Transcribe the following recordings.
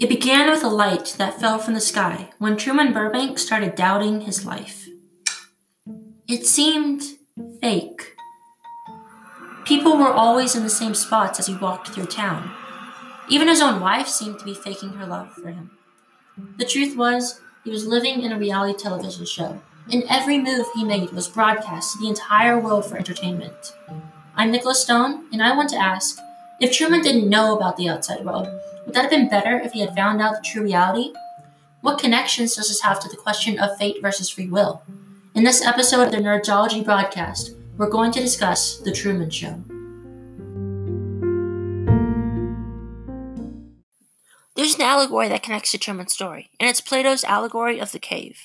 It began with a light that fell from the sky when Truman Burbank started doubting his life. It seemed fake. People were always in the same spots as he walked through town. Even his own wife seemed to be faking her love for him. The truth was, he was living in a reality television show, and every move he made was broadcast to the entire world for entertainment. I'm Nicholas Stone, and I want to ask if Truman didn't know about the outside world, would that have been better if he had found out the true reality? What connections does this have to the question of fate versus free will? In this episode of the Nerdology broadcast, we're going to discuss The Truman Show. There's an allegory that connects to Truman's story, and it's Plato's allegory of the cave.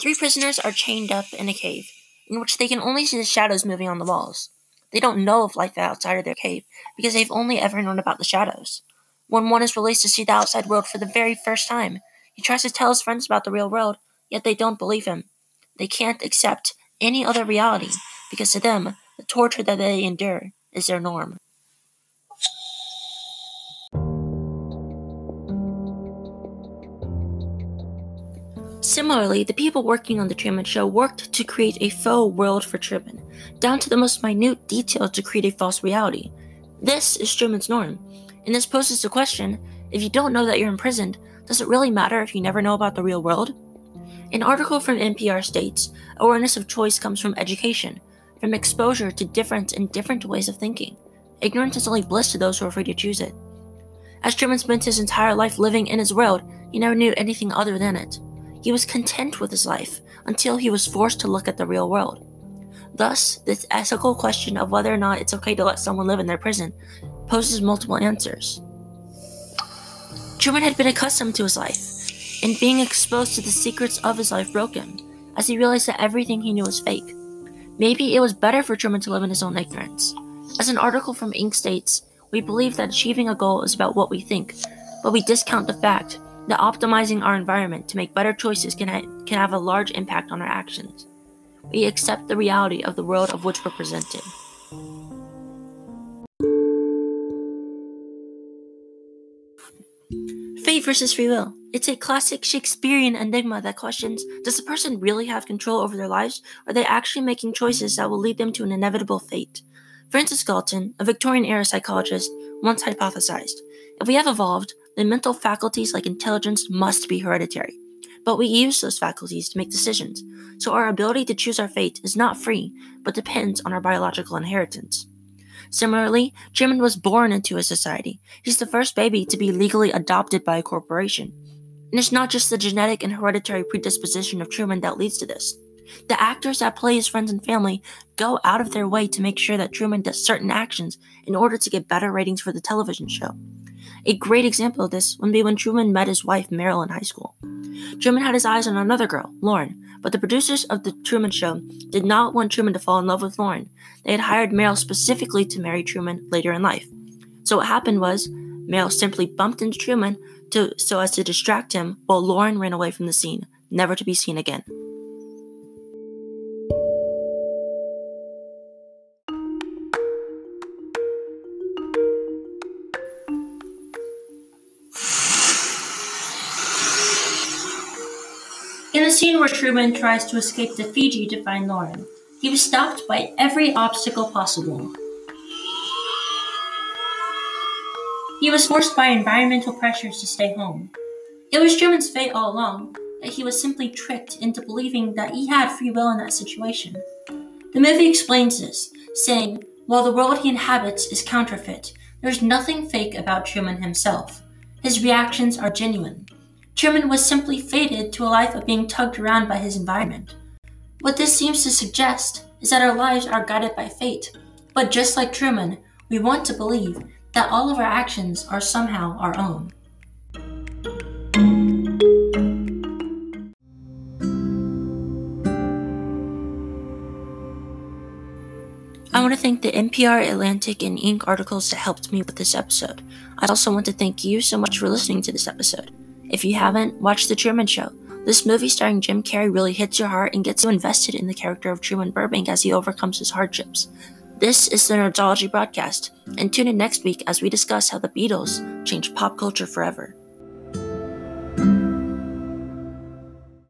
Three prisoners are chained up in a cave, in which they can only see the shadows moving on the walls. They don't know of life outside of their cave because they've only ever known about the shadows. When one is released to see the outside world for the very first time, he tries to tell his friends about the real world, yet they don't believe him. They can't accept any other reality because to them, the torture that they endure is their norm. Similarly, the people working on The Truman Show worked to create a faux world for Truman, down to the most minute detail to create a false reality. This is Truman's norm, and this poses the question if you don't know that you're imprisoned, does it really matter if you never know about the real world? An article from NPR states awareness of choice comes from education, from exposure to different and different ways of thinking. Ignorance is only bliss to those who are free to choose it. As Truman spent his entire life living in his world, he never knew anything other than it. He was content with his life until he was forced to look at the real world. Thus, this ethical question of whether or not it's okay to let someone live in their prison poses multiple answers. Truman had been accustomed to his life, and being exposed to the secrets of his life broke him, as he realized that everything he knew was fake. Maybe it was better for Truman to live in his own ignorance. As an article from Inc. states, we believe that achieving a goal is about what we think, but we discount the fact that optimizing our environment to make better choices can, ha- can have a large impact on our actions. We accept the reality of the world of which we're presented. Fate versus free will. It's a classic Shakespearean enigma that questions Does a person really have control over their lives, or are they actually making choices that will lead them to an inevitable fate? Francis Galton, a Victorian era psychologist, once hypothesized if we have evolved, then mental faculties like intelligence must be hereditary. But we use those faculties to make decisions, so our ability to choose our fate is not free, but depends on our biological inheritance. Similarly, Truman was born into a society. He's the first baby to be legally adopted by a corporation. And it's not just the genetic and hereditary predisposition of Truman that leads to this. The actors that play his friends and family go out of their way to make sure that Truman does certain actions in order to get better ratings for the television show. A great example of this would be when Truman met his wife Meryl in high school. Truman had his eyes on another girl, Lauren, but the producers of The Truman Show did not want Truman to fall in love with Lauren. They had hired Meryl specifically to marry Truman later in life. So what happened was, Meryl simply bumped into Truman to, so as to distract him while Lauren ran away from the scene, never to be seen again. The scene where Truman tries to escape to Fiji to find Lauren, he was stopped by every obstacle possible. He was forced by environmental pressures to stay home. It was Truman's fate all along that he was simply tricked into believing that he had free will in that situation. The movie explains this, saying, while the world he inhabits is counterfeit, there's nothing fake about Truman himself. His reactions are genuine. Truman was simply fated to a life of being tugged around by his environment. What this seems to suggest is that our lives are guided by fate, but just like Truman, we want to believe that all of our actions are somehow our own. I want to thank the NPR, Atlantic, and Inc. articles that helped me with this episode. I also want to thank you so much for listening to this episode. If you haven't, watch The Truman Show. This movie starring Jim Carrey really hits your heart and gets you invested in the character of Truman Burbank as he overcomes his hardships. This is the Nerdology broadcast, and tune in next week as we discuss how the Beatles changed pop culture forever.